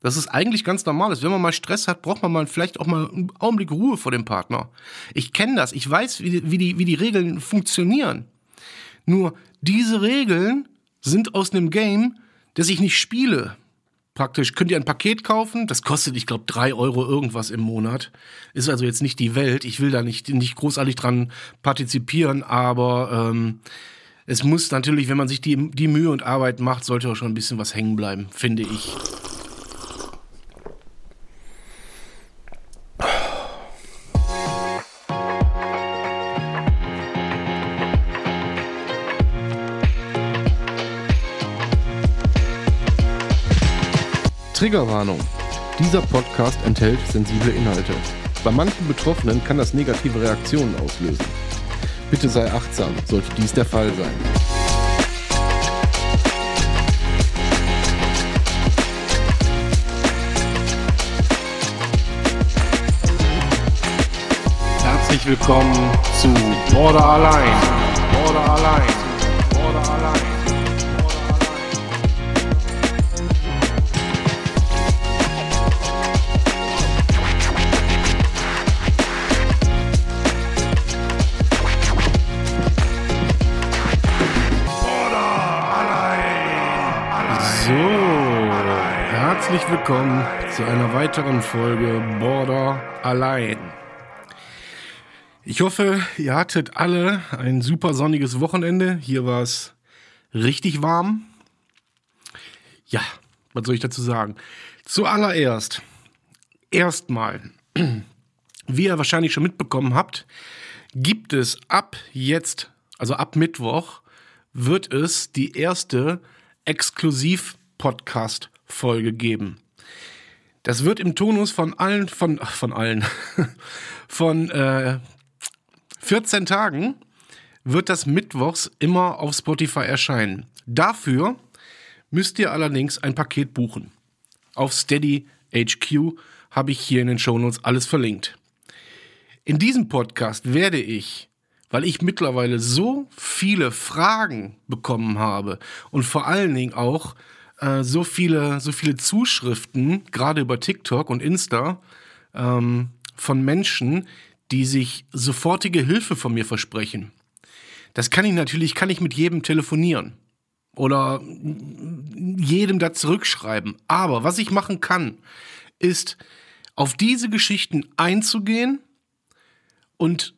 Das ist eigentlich ganz normal. Wenn man mal Stress hat, braucht man mal vielleicht auch mal einen Augenblick Ruhe vor dem Partner. Ich kenne das. Ich weiß, wie die, wie, die, wie die Regeln funktionieren. Nur diese Regeln sind aus einem Game, das ich nicht spiele. Praktisch könnt ihr ein Paket kaufen, das kostet, ich glaube, drei Euro irgendwas im Monat. Ist also jetzt nicht die Welt. Ich will da nicht, nicht großartig dran partizipieren, aber ähm, es muss natürlich, wenn man sich die, die Mühe und Arbeit macht, sollte auch schon ein bisschen was hängen bleiben, finde ich. Triggerwarnung. Dieser Podcast enthält sensible Inhalte. Bei manchen Betroffenen kann das negative Reaktionen auslösen. Bitte sei achtsam, sollte dies der Fall sein. Herzlich willkommen zu Border Allein. Border Allein. Willkommen zu einer weiteren Folge Border Allein. Ich hoffe, ihr hattet alle ein super sonniges Wochenende. Hier war es richtig warm. Ja, was soll ich dazu sagen? Zuallererst, erstmal, wie ihr wahrscheinlich schon mitbekommen habt, gibt es ab jetzt, also ab Mittwoch, wird es die erste Exklusiv-Podcast-Folge geben. Das wird im Tonus von allen, von, von allen, von äh, 14 Tagen wird das mittwochs immer auf Spotify erscheinen. Dafür müsst ihr allerdings ein Paket buchen. Auf Steady HQ habe ich hier in den Shownotes alles verlinkt. In diesem Podcast werde ich weil ich mittlerweile so viele Fragen bekommen habe und vor allen Dingen auch äh, so viele, so viele Zuschriften, gerade über TikTok und Insta, ähm, von Menschen, die sich sofortige Hilfe von mir versprechen. Das kann ich natürlich, kann ich mit jedem telefonieren oder jedem da zurückschreiben. Aber was ich machen kann, ist auf diese Geschichten einzugehen und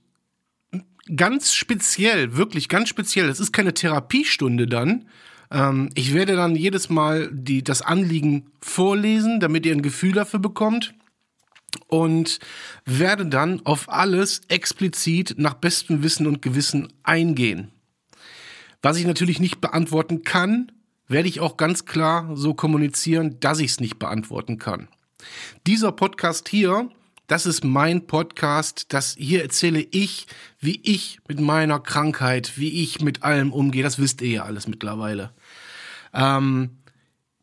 ganz speziell, wirklich ganz speziell, das ist keine Therapiestunde dann. Ähm, ich werde dann jedes Mal die, das Anliegen vorlesen, damit ihr ein Gefühl dafür bekommt. Und werde dann auf alles explizit nach bestem Wissen und Gewissen eingehen. Was ich natürlich nicht beantworten kann, werde ich auch ganz klar so kommunizieren, dass ich es nicht beantworten kann. Dieser Podcast hier das ist mein Podcast. Das hier erzähle ich, wie ich mit meiner Krankheit, wie ich mit allem umgehe. Das wisst ihr ja alles mittlerweile. Ähm,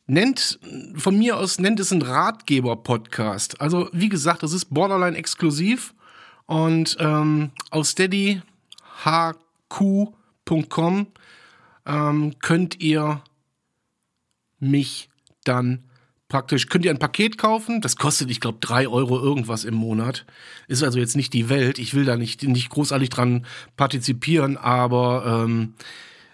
nennt, von mir aus nennt es ein Ratgeber-Podcast. Also, wie gesagt, das ist Borderline exklusiv und ähm, auf steadyhq.com ähm, könnt ihr mich dann praktisch, könnt ihr ein Paket kaufen, das kostet, ich glaube, drei Euro irgendwas im Monat. Ist also jetzt nicht die Welt. Ich will da nicht, nicht großartig dran partizipieren, aber ähm,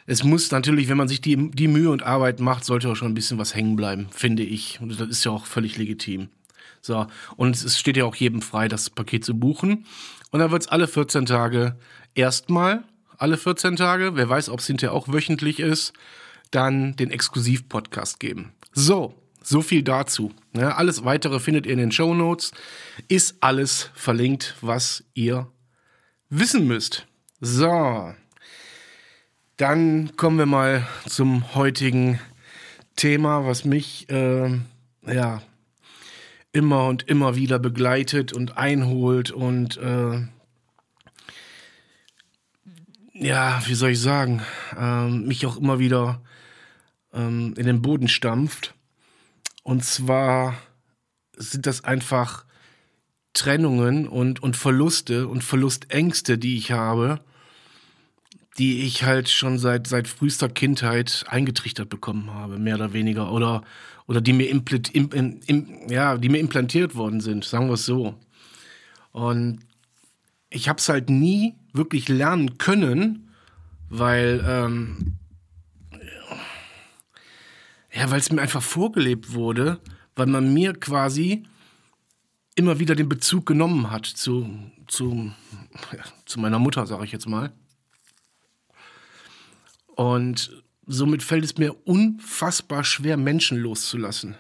es muss natürlich, wenn man sich die, die Mühe und Arbeit macht, sollte auch schon ein bisschen was hängen bleiben, finde ich. Und das ist ja auch völlig legitim. So, und es steht ja auch jedem frei, das Paket zu buchen. Und dann wird es alle 14 Tage erstmal, alle 14 Tage, wer weiß, ob es hinterher auch wöchentlich ist, dann den Exklusiv-Podcast geben. So, so viel dazu. Ja, alles weitere findet ihr in den Show Notes. Ist alles verlinkt, was ihr wissen müsst. So. Dann kommen wir mal zum heutigen Thema, was mich äh, ja immer und immer wieder begleitet und einholt und äh, ja, wie soll ich sagen, äh, mich auch immer wieder ähm, in den Boden stampft. Und zwar sind das einfach Trennungen und, und Verluste und Verlustängste, die ich habe, die ich halt schon seit, seit frühester Kindheit eingetrichtert bekommen habe, mehr oder weniger. Oder, oder die, mir impl im, im, ja, die mir implantiert worden sind, sagen wir es so. Und ich habe es halt nie wirklich lernen können, weil ähm, ja, weil es mir einfach vorgelebt wurde, weil man mir quasi immer wieder den Bezug genommen hat zu, zu, ja, zu meiner Mutter, sage ich jetzt mal. Und somit fällt es mir unfassbar schwer, Menschen loszulassen.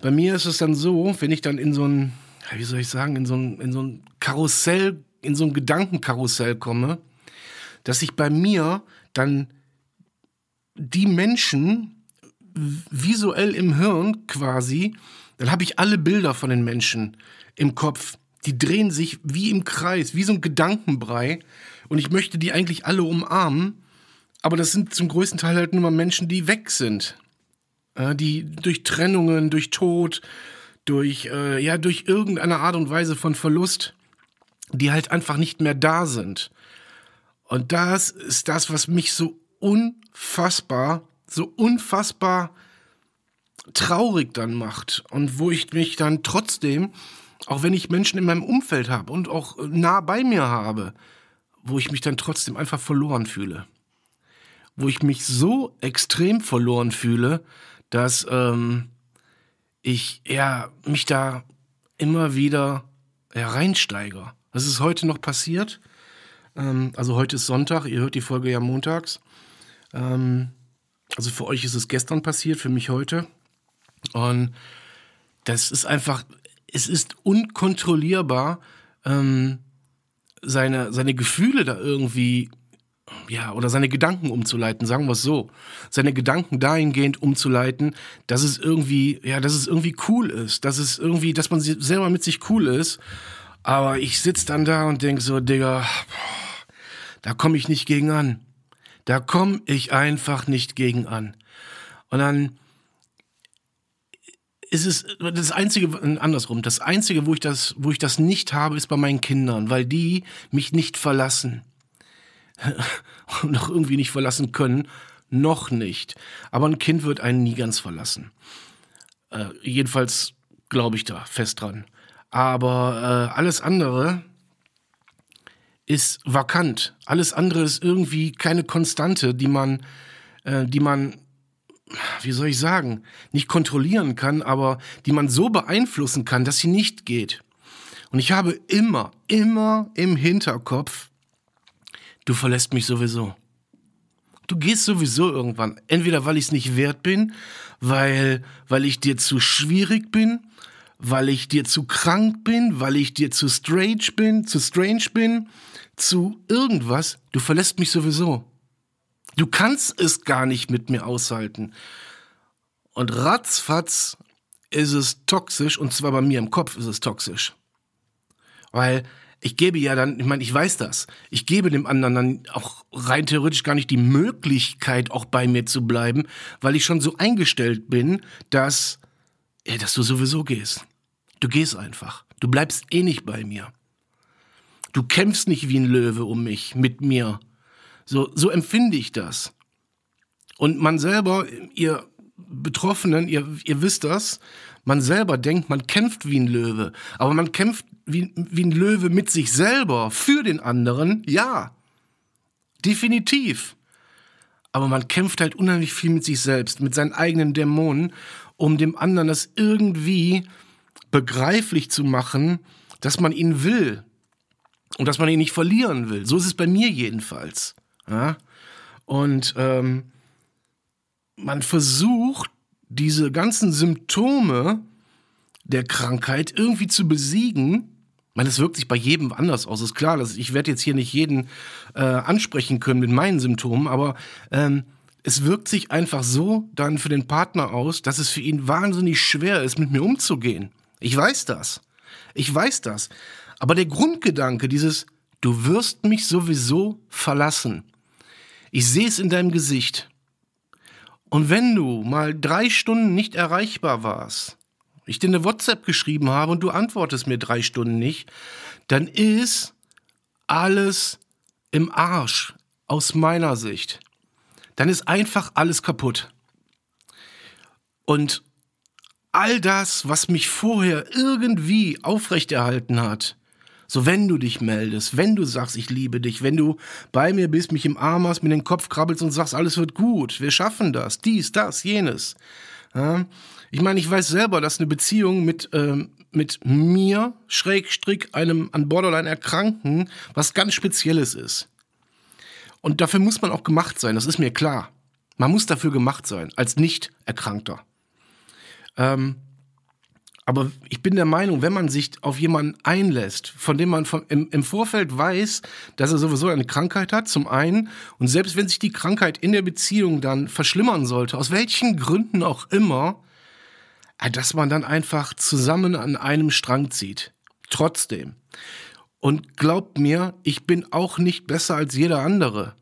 Bei mir ist es dann so, wenn ich dann in so ein, wie soll ich sagen, in so ein, in so ein Karussell, in so ein Gedankenkarussell komme, dass ich bei mir dann die Menschen visuell im Hirn quasi, dann habe ich alle Bilder von den Menschen im Kopf. Die drehen sich wie im Kreis, wie so ein Gedankenbrei. Und ich möchte die eigentlich alle umarmen aber das sind zum größten Teil halt nur mal Menschen, die weg sind. Äh, die durch Trennungen, durch Tod, durch, äh, ja, durch irgendeine Art und Weise von Verlust, die halt einfach nicht mehr da sind. Und das ist das, was mich so unfassbar, so unfassbar traurig dann macht. Und wo ich mich dann trotzdem, auch wenn ich Menschen in meinem Umfeld habe und auch nah bei mir habe, wo ich mich dann trotzdem einfach verloren fühle wo ich mich so extrem verloren fühle, dass ähm, ich ja, mich da immer wieder ja. Das ist heute noch passiert. Ähm, also heute ist Sonntag, ihr hört die Folge ja montags. Ähm, also für euch ist es gestern passiert, für mich heute. Und das ist einfach, es ist unkontrollierbar, ähm, seine, seine Gefühle da irgendwie ja, oder seine Gedanken umzuleiten, sagen wir es so. Seine Gedanken dahingehend umzuleiten, dass es irgendwie, ja, dass es irgendwie cool ist, dass es irgendwie, dass man selber mit sich cool ist. Aber ich sitze dann da und denk so, Digga, boah, da komme ich nicht gegen an. Da komme ich einfach nicht gegen an. Und dann ist es das einzige andersrum, das einzige, wo ich das, wo ich das nicht habe, ist bei meinen Kindern, weil die mich nicht verlassen. noch irgendwie nicht verlassen können. Noch nicht. Aber ein Kind wird einen nie ganz verlassen. Äh, jedenfalls glaube ich da fest dran. Aber äh, alles andere ist vakant. Alles andere ist irgendwie keine Konstante, die man, äh, die man, wie soll ich sagen, nicht kontrollieren kann, aber die man so beeinflussen kann, dass sie nicht geht. Und ich habe immer, immer im Hinterkopf, du verlässt mich sowieso. Du gehst sowieso irgendwann. Entweder weil ich es nicht wert bin, weil, weil ich dir zu schwierig bin, weil ich dir zu krank bin, weil ich dir zu strange bin, zu strange bin, zu irgendwas. Du verlässt mich sowieso. Du kannst es gar nicht mit mir aushalten. Und ratzfatz ist es toxisch, und zwar bei mir im Kopf ist es toxisch. Weil ich gebe ja dann, ich meine, ich weiß das. Ich gebe dem anderen dann auch rein theoretisch gar nicht die Möglichkeit, auch bei mir zu bleiben, weil ich schon so eingestellt bin, dass, ja, dass du sowieso gehst. Du gehst einfach. Du bleibst eh nicht bei mir. Du kämpfst nicht wie ein Löwe um mich, mit mir. So, so empfinde ich das. Und man selber, ihr Betroffenen, ihr, ihr wisst das, man selber denkt, man kämpft wie ein Löwe, aber man kämpft wie, wie ein Löwe mit sich selber, für den anderen, ja. Definitiv. Aber man kämpft halt unheimlich viel mit sich selbst, mit seinen eigenen Dämonen, um dem anderen das irgendwie begreiflich zu machen, dass man ihn will und dass man ihn nicht verlieren will. So ist es bei mir jedenfalls. Ja? Und ähm, man versucht, diese ganzen Symptome der Krankheit irgendwie zu besiegen. Ich meine, es wirkt sich bei jedem anders aus, ist klar. Dass ich werde jetzt hier nicht jeden äh, ansprechen können mit meinen Symptomen, aber ähm, es wirkt sich einfach so dann für den Partner aus, dass es für ihn wahnsinnig schwer ist, mit mir umzugehen. Ich weiß das. Ich weiß das. Aber der Grundgedanke, dieses, du wirst mich sowieso verlassen. Ich sehe es in deinem Gesicht. Und wenn du mal drei Stunden nicht erreichbar warst, ich dir eine WhatsApp geschrieben habe und du antwortest mir drei Stunden nicht, dann ist alles im Arsch. aus meiner Sicht, dann ist einfach alles kaputt. Und all das, was mich vorher irgendwie aufrechterhalten hat, so, wenn du dich meldest, wenn du sagst, ich liebe dich, wenn du bei mir bist, mich im Arm hast, mir den Kopf krabbelst und sagst, alles wird gut, wir schaffen das, dies, das, jenes. Ja? Ich meine, ich weiß selber, dass eine Beziehung mit, ähm, mit mir, Schrägstrick, einem an Borderline Erkrankten, was ganz Spezielles ist. Und dafür muss man auch gemacht sein, das ist mir klar. Man muss dafür gemacht sein, als Nicht-Erkrankter. Ähm, aber ich bin der Meinung, wenn man sich auf jemanden einlässt, von dem man von, im, im, Vorfeld weiß, dass er sowieso eine Krankheit hat, zum einen, und selbst wenn sich die Krankheit in der Beziehung dann verschlimmern sollte, aus welchen Gründen auch immer, äh, dass man dann einfach zusammen an einem Strang zieht. Trotzdem. Und glaubt mir, ich bin auch nicht besser als jeder andere.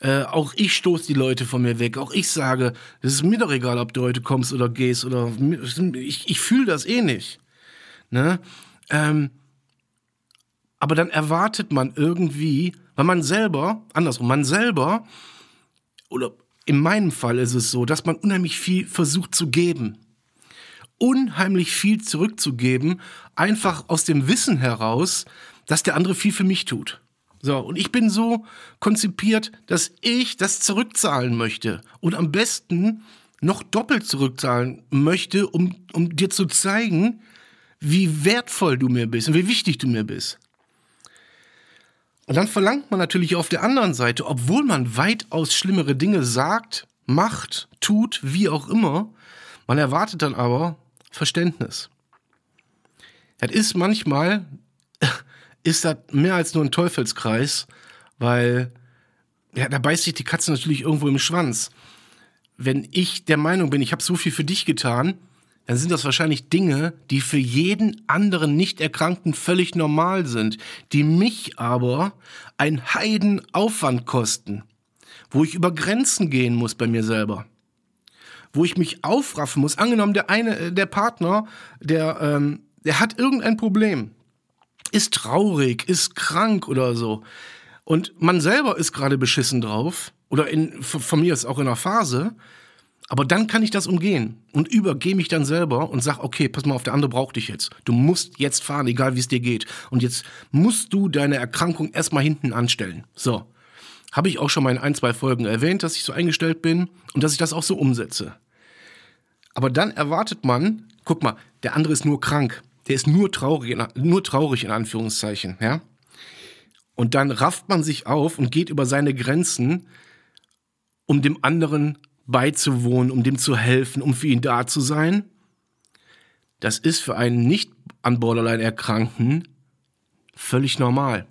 Äh, auch ich stoße die Leute von mir weg. Auch ich sage, es ist mir doch egal, ob du heute kommst oder gehst oder ich, ich fühle das eh nicht. Ne? Ähm, aber dann erwartet man irgendwie, weil man selber, andersrum, man selber, oder in meinem Fall ist es so, dass man unheimlich viel versucht zu geben. Unheimlich viel zurückzugeben, einfach aus dem Wissen heraus, dass der andere viel für mich tut. So, und ich bin so konzipiert, dass ich das zurückzahlen möchte. Und am besten noch doppelt zurückzahlen möchte, um, um dir zu zeigen, wie wertvoll du mir bist und wie wichtig du mir bist. Und dann verlangt man natürlich auf der anderen Seite, obwohl man weitaus schlimmere Dinge sagt, macht, tut, wie auch immer, man erwartet dann aber Verständnis. Das ist manchmal ist das mehr als nur ein Teufelskreis, weil ja, da beißt sich die Katze natürlich irgendwo im Schwanz. Wenn ich der Meinung bin, ich habe so viel für dich getan, dann sind das wahrscheinlich Dinge, die für jeden anderen Nicht-Erkrankten völlig normal sind, die mich aber ein Heidenaufwand kosten, wo ich über Grenzen gehen muss bei mir selber, wo ich mich aufraffen muss. Angenommen, der eine, äh, der Partner, der, ähm, der hat irgendein Problem ist traurig, ist krank oder so. Und man selber ist gerade beschissen drauf. Oder in, von mir ist auch in einer Phase. Aber dann kann ich das umgehen und übergehe mich dann selber und sag, okay, pass mal auf, der andere braucht dich jetzt. Du musst jetzt fahren, egal wie es dir geht. Und jetzt musst du deine Erkrankung erstmal hinten anstellen. So. Habe ich auch schon mal in ein, zwei Folgen erwähnt, dass ich so eingestellt bin und dass ich das auch so umsetze. Aber dann erwartet man, guck mal, der andere ist nur krank der ist nur traurig, nur traurig in Anführungszeichen, ja. Und dann rafft man sich auf und geht über seine Grenzen, um dem anderen beizuwohnen, um dem zu helfen, um für ihn da zu sein. Das ist für einen nicht an Borderline Erkrankten völlig normal.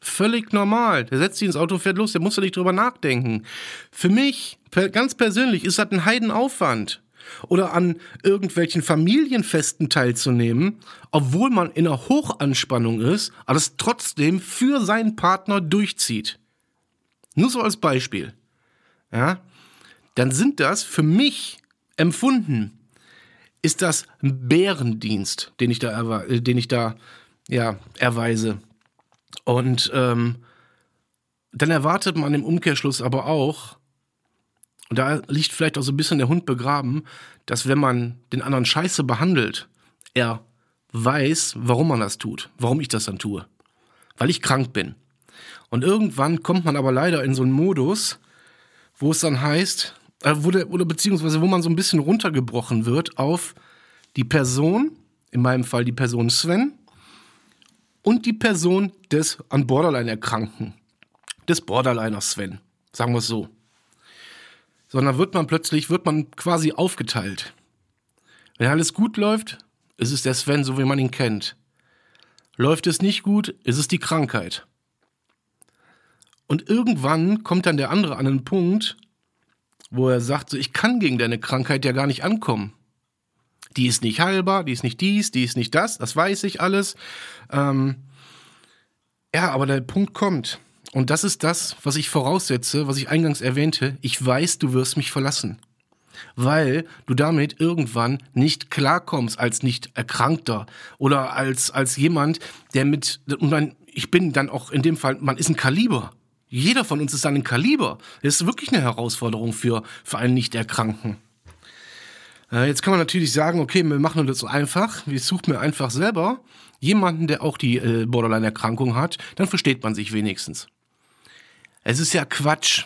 Völlig normal. Der setzt sich ins Auto, fährt los, der muss da nicht drüber nachdenken. Für mich, ganz persönlich, ist das ein Heidenaufwand oder an irgendwelchen Familienfesten teilzunehmen, obwohl man in einer Hochanspannung ist, aber es trotzdem für seinen Partner durchzieht. Nur so als Beispiel. Ja, dann sind das für mich empfunden, ist das ein Bärendienst, den ich da, äh, den ich da ja, erweise. Und ähm, dann erwartet man im Umkehrschluss aber auch, und da liegt vielleicht auch so ein bisschen der Hund begraben, dass wenn man den anderen scheiße behandelt, er weiß, warum man das tut, warum ich das dann tue. Weil ich krank bin. Und irgendwann kommt man aber leider in so einen Modus, wo es dann heißt, äh, wo der, oder beziehungsweise wo man so ein bisschen runtergebrochen wird auf die Person, in meinem Fall die Person Sven, und die Person des an Borderline Erkrankten, des Borderliners Sven, sagen wir es so sondern wird man plötzlich, wird man quasi aufgeteilt. Wenn alles gut läuft, ist es der Sven, so wie man ihn kennt. Läuft es nicht gut, ist es die Krankheit. Und irgendwann kommt dann der andere an einen Punkt, wo er sagt, so, ich kann gegen deine Krankheit ja gar nicht ankommen. Die ist nicht heilbar, die ist nicht dies, die ist nicht das, das weiß ich alles. Ähm, ja, aber der Punkt kommt. Und das ist das, was ich voraussetze, was ich eingangs erwähnte. Ich weiß, du wirst mich verlassen. Weil du damit irgendwann nicht klarkommst als nicht Erkrankter oder als, als jemand, der mit, und dann, ich bin dann auch in dem Fall, man ist ein Kaliber. Jeder von uns ist dann ein Kaliber. Das ist wirklich eine Herausforderung für, für einen Nicht-Erkrankten. Äh, jetzt kann man natürlich sagen, okay, wir machen das so einfach. Wir suchen mir einfach selber jemanden, der auch die äh, Borderline-Erkrankung hat. Dann versteht man sich wenigstens. Es ist ja Quatsch.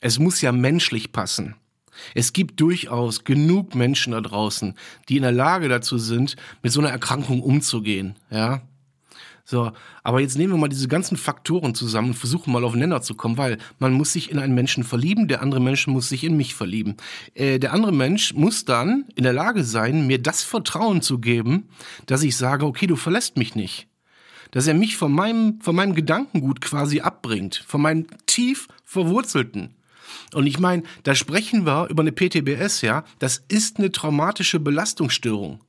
Es muss ja menschlich passen. Es gibt durchaus genug Menschen da draußen, die in der Lage dazu sind, mit so einer Erkrankung umzugehen, ja. So, aber jetzt nehmen wir mal diese ganzen Faktoren zusammen und versuchen mal auf Nenner zu kommen, weil man muss sich in einen Menschen verlieben, der andere Mensch muss sich in mich verlieben. Äh, der andere Mensch muss dann in der Lage sein, mir das Vertrauen zu geben, dass ich sage, okay, du verlässt mich nicht. Dass er mich von meinem, von meinem Gedankengut quasi abbringt, von meinem tief verwurzelten. Und ich meine, da sprechen wir über eine PTBS, ja. Das ist eine traumatische Belastungsstörung.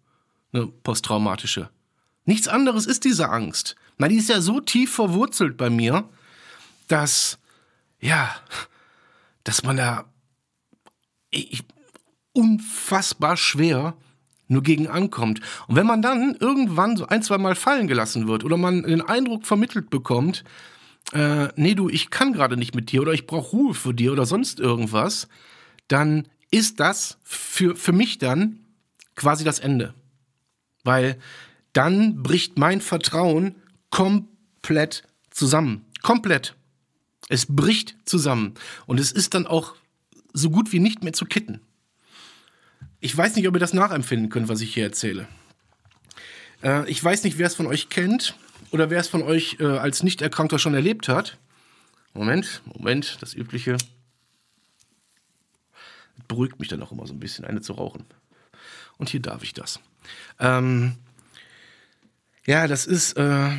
Eine posttraumatische. Nichts anderes ist diese Angst. Na, die ist ja so tief verwurzelt bei mir, dass, ja, dass man da ich, unfassbar schwer nur gegen ankommt. Und wenn man dann irgendwann so ein, zwei Mal fallen gelassen wird oder man den Eindruck vermittelt bekommt, äh, nee, du, ich kann gerade nicht mit dir oder ich brauche Ruhe für dir oder sonst irgendwas, dann ist das für, für mich dann quasi das Ende. Weil dann bricht mein Vertrauen komplett zusammen. Komplett. Es bricht zusammen. Und es ist dann auch so gut wie nicht mehr zu kitten. Ich weiß nicht, ob ihr das nachempfinden könnt, was ich hier erzähle. Äh, ich weiß nicht, wer es von euch kennt oder wer es von euch äh, als Nicht-Erkrankter schon erlebt hat. Moment, Moment, das Übliche. Das beruhigt mich dann auch immer so ein bisschen, eine zu rauchen. Und hier darf ich das. Ähm, ja, das ist. Äh,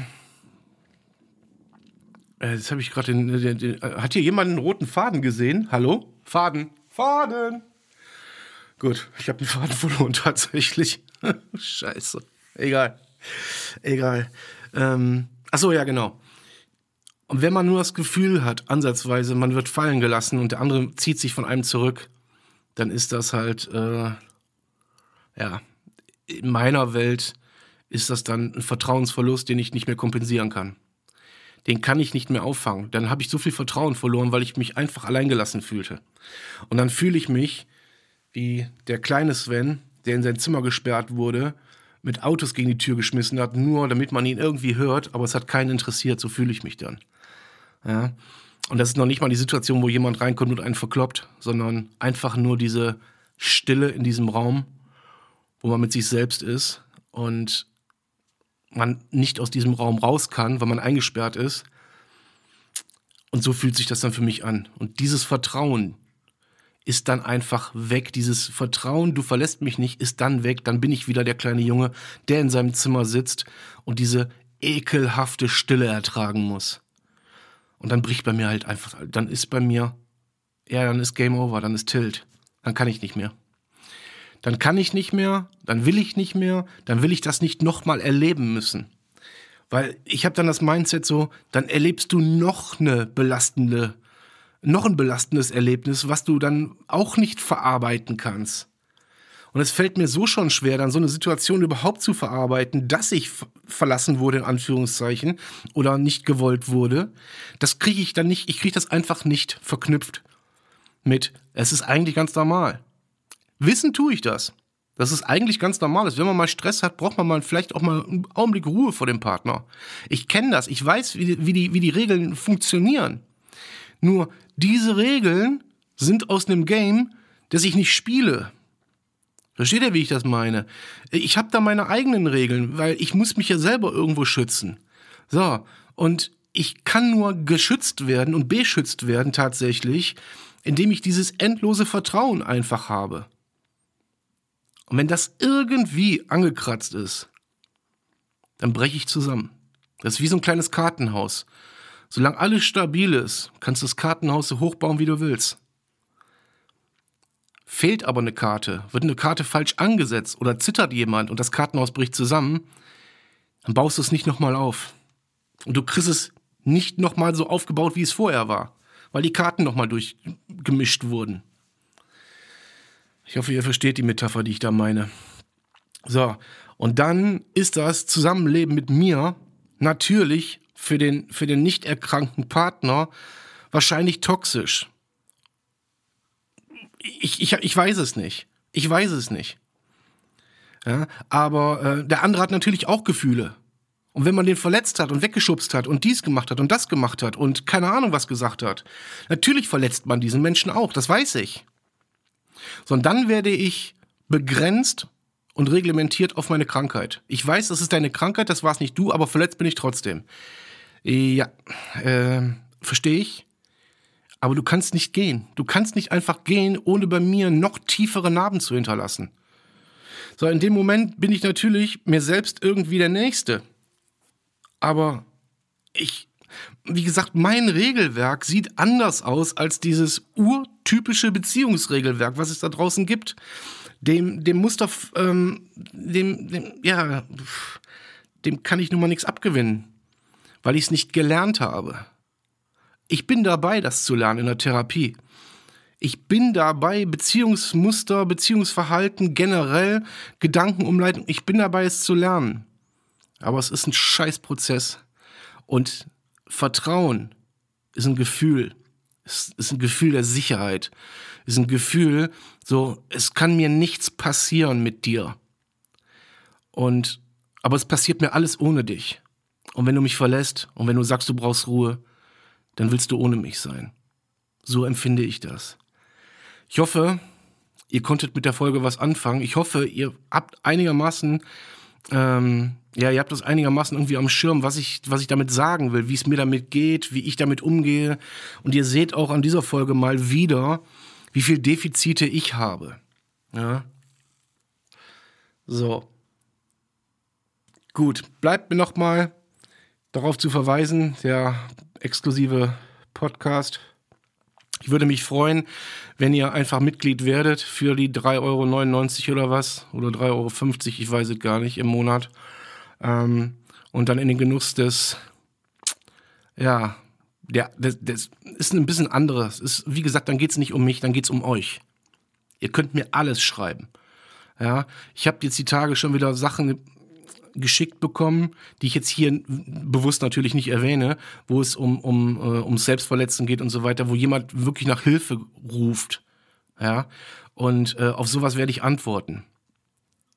äh jetzt habe ich gerade den, den, den, äh, Hat hier jemand einen roten Faden gesehen? Hallo? Faden. Faden. Gut, ich habe den Faden verloren tatsächlich. Scheiße. Egal. Egal. Ähm, achso, ja, genau. Und wenn man nur das Gefühl hat, ansatzweise, man wird fallen gelassen und der andere zieht sich von einem zurück, dann ist das halt, äh, ja, in meiner Welt ist das dann ein Vertrauensverlust, den ich nicht mehr kompensieren kann. Den kann ich nicht mehr auffangen. Dann habe ich so viel Vertrauen verloren, weil ich mich einfach alleingelassen fühlte. Und dann fühle ich mich wie der kleine Sven, der in sein Zimmer gesperrt wurde, mit Autos gegen die Tür geschmissen hat, nur damit man ihn irgendwie hört, aber es hat keinen interessiert, so fühle ich mich dann. Ja. Und das ist noch nicht mal die Situation, wo jemand reinkommt und einen verkloppt, sondern einfach nur diese Stille in diesem Raum, wo man mit sich selbst ist und man nicht aus diesem Raum raus kann, weil man eingesperrt ist. Und so fühlt sich das dann für mich an. Und dieses Vertrauen, ist dann einfach weg. Dieses Vertrauen, du verlässt mich nicht, ist dann weg. Dann bin ich wieder der kleine Junge, der in seinem Zimmer sitzt und diese ekelhafte Stille ertragen muss. Und dann bricht bei mir halt einfach, dann ist bei mir, ja, dann ist Game Over, dann ist Tilt. Dann kann ich nicht mehr. Dann kann ich nicht mehr, dann will ich nicht mehr, dann will ich das nicht nochmal erleben müssen. Weil ich habe dann das Mindset so, dann erlebst du noch eine belastende noch ein belastendes Erlebnis, was du dann auch nicht verarbeiten kannst. Und es fällt mir so schon schwer, dann so eine Situation überhaupt zu verarbeiten, dass ich verlassen wurde, in Anführungszeichen, oder nicht gewollt wurde. Das kriege ich dann nicht, ich kriege das einfach nicht verknüpft mit, es ist eigentlich ganz normal. Wissen tue ich das. Das ist eigentlich ganz normal. Wenn man mal Stress hat, braucht man mal vielleicht auch mal einen Augenblick Ruhe vor dem Partner. Ich kenne das. Ich weiß, wie die, wie, die, wie die Regeln funktionieren. Nur diese Regeln sind aus einem Game, das ich nicht spiele. Versteht ihr, wie ich das meine? Ich habe da meine eigenen Regeln, weil ich muss mich ja selber irgendwo schützen. So, und ich kann nur geschützt werden und beschützt werden tatsächlich, indem ich dieses endlose Vertrauen einfach habe. Und wenn das irgendwie angekratzt ist, dann breche ich zusammen. Das ist wie so ein kleines Kartenhaus. Solange alles stabil ist, kannst du das Kartenhaus so hochbauen, wie du willst. Fehlt aber eine Karte, wird eine Karte falsch angesetzt oder zittert jemand und das Kartenhaus bricht zusammen, dann baust du es nicht nochmal auf. Und du kriegst es nicht nochmal so aufgebaut, wie es vorher war, weil die Karten nochmal durchgemischt wurden. Ich hoffe, ihr versteht die Metapher, die ich da meine. So, und dann ist das Zusammenleben mit mir natürlich für den, für den nicht erkrankten Partner wahrscheinlich toxisch. Ich, ich, ich weiß es nicht. Ich weiß es nicht. Ja, aber äh, der andere hat natürlich auch Gefühle. Und wenn man den verletzt hat und weggeschubst hat und dies gemacht hat und das gemacht hat und keine Ahnung was gesagt hat, natürlich verletzt man diesen Menschen auch, das weiß ich. Sondern dann werde ich begrenzt und reglementiert auf meine Krankheit. Ich weiß, das ist deine Krankheit, das war es nicht du, aber verletzt bin ich trotzdem. Ja, äh, verstehe ich. Aber du kannst nicht gehen. Du kannst nicht einfach gehen, ohne bei mir noch tiefere Narben zu hinterlassen. So, in dem Moment bin ich natürlich mir selbst irgendwie der Nächste aber ich, wie gesagt, mein Regelwerk sieht anders aus als dieses urtypische Beziehungsregelwerk, was es da draußen gibt. Dem, dem Muster, ähm, dem, dem, ja, dem kann ich nun mal nichts abgewinnen, weil ich es nicht gelernt habe. Ich bin dabei, das zu lernen in der Therapie. Ich bin dabei, Beziehungsmuster, Beziehungsverhalten generell, Gedankenumleitung, ich bin dabei, es zu lernen. Aber es ist ein Scheißprozess. Und Vertrauen ist ein Gefühl. Es ist ein Gefühl der Sicherheit. Es ist ein Gefühl, so, es kann mir nichts passieren mit dir. Und, aber es passiert mir alles ohne dich. Und wenn du mich verlässt und wenn du sagst, du brauchst Ruhe, dann willst du ohne mich sein. So empfinde ich das. Ich hoffe, ihr konntet mit der Folge was anfangen. Ich hoffe, ihr habt einigermaßen ähm, ja, ihr habt das einigermaßen irgendwie am Schirm, was ich, was ich damit sagen will, wie es mir damit geht, wie ich damit umgehe. Und ihr seht auch an dieser Folge mal wieder, wie viel Defizite ich habe. Ja. So. Gut, bleibt mir noch mal darauf zu verweisen, der exklusive Podcast ich würde mich freuen, wenn ihr einfach Mitglied werdet für die 3,99 Euro oder was, oder 3,50 Euro, ich weiß es gar nicht, im Monat. Ähm, und dann in den Genuss des, ja, der, das, das ist ein bisschen anderes. Ist, wie gesagt, dann geht es nicht um mich, dann geht es um euch. Ihr könnt mir alles schreiben. Ja, ich habe jetzt die Tage schon wieder Sachen geschickt bekommen, die ich jetzt hier bewusst natürlich nicht erwähne, wo es um, um, äh, um Selbstverletzung geht und so weiter, wo jemand wirklich nach Hilfe ruft. Ja, und äh, auf sowas werde ich antworten.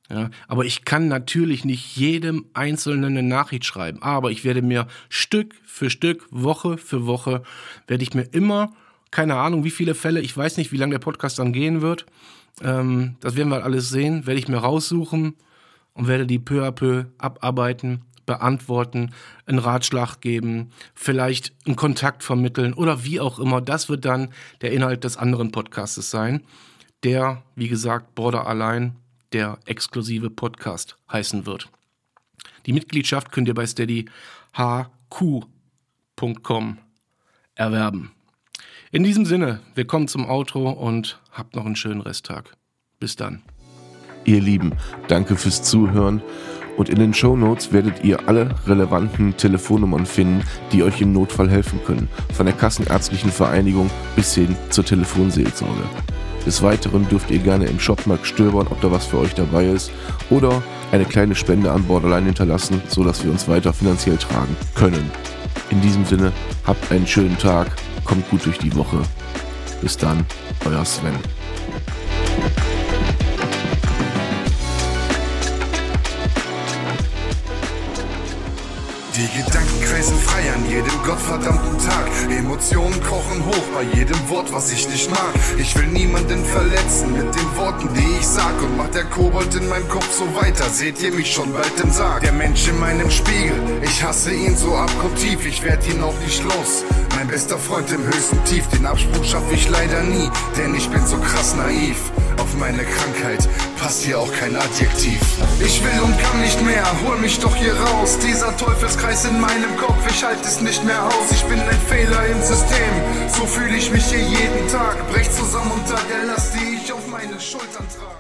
Ja, aber ich kann natürlich nicht jedem Einzelnen eine Nachricht schreiben. Aber ich werde mir Stück für Stück, Woche für Woche, werde ich mir immer, keine Ahnung, wie viele Fälle, ich weiß nicht, wie lange der Podcast dann gehen wird. Ähm, das werden wir alles sehen, werde ich mir raussuchen und werde die peu à peu abarbeiten, beantworten, einen Ratschlag geben, vielleicht einen Kontakt vermitteln oder wie auch immer. Das wird dann der Inhalt des anderen Podcastes sein, der, wie gesagt, Border allein der exklusive Podcast heißen wird. Die Mitgliedschaft könnt ihr bei steadyhq.com erwerben. In diesem Sinne, willkommen zum Outro und habt noch einen schönen Resttag. Bis dann. Ihr Lieben, danke fürs Zuhören. Und in den Show Notes werdet ihr alle relevanten Telefonnummern finden, die euch im Notfall helfen können. Von der Kassenärztlichen Vereinigung bis hin zur Telefonseelsorge. Des Weiteren dürft ihr gerne im Shopmarkt stöbern, ob da was für euch dabei ist. Oder eine kleine Spende an Borderline hinterlassen, sodass wir uns weiter finanziell tragen können. In diesem Sinne, habt einen schönen Tag, kommt gut durch die Woche. Bis dann, euer Sven. Kreisen frei an jedem gottverdammten Tag. Emotionen kochen hoch bei jedem Wort, was ich nicht mag. Ich will niemanden verletzen mit den Worten, die ich sag. Und macht der Kobold in meinem Kopf so weiter, seht ihr mich schon bald im Sarg. Der Mensch in meinem Spiegel, ich hasse ihn so abgrundtief, ich werd ihn auch nicht los. Mein bester Freund im höchsten Tief, den Absprung schaff ich leider nie, denn ich bin so krass naiv. Meine Krankheit passt hier auch kein Adjektiv. Ich will und kann nicht mehr, hol mich doch hier raus. Dieser Teufelskreis in meinem Kopf, ich halte es nicht mehr aus. Ich bin ein Fehler im System, so fühle ich mich hier jeden Tag. Brech zusammen unter der Last, die ich auf meinen Schultern trage.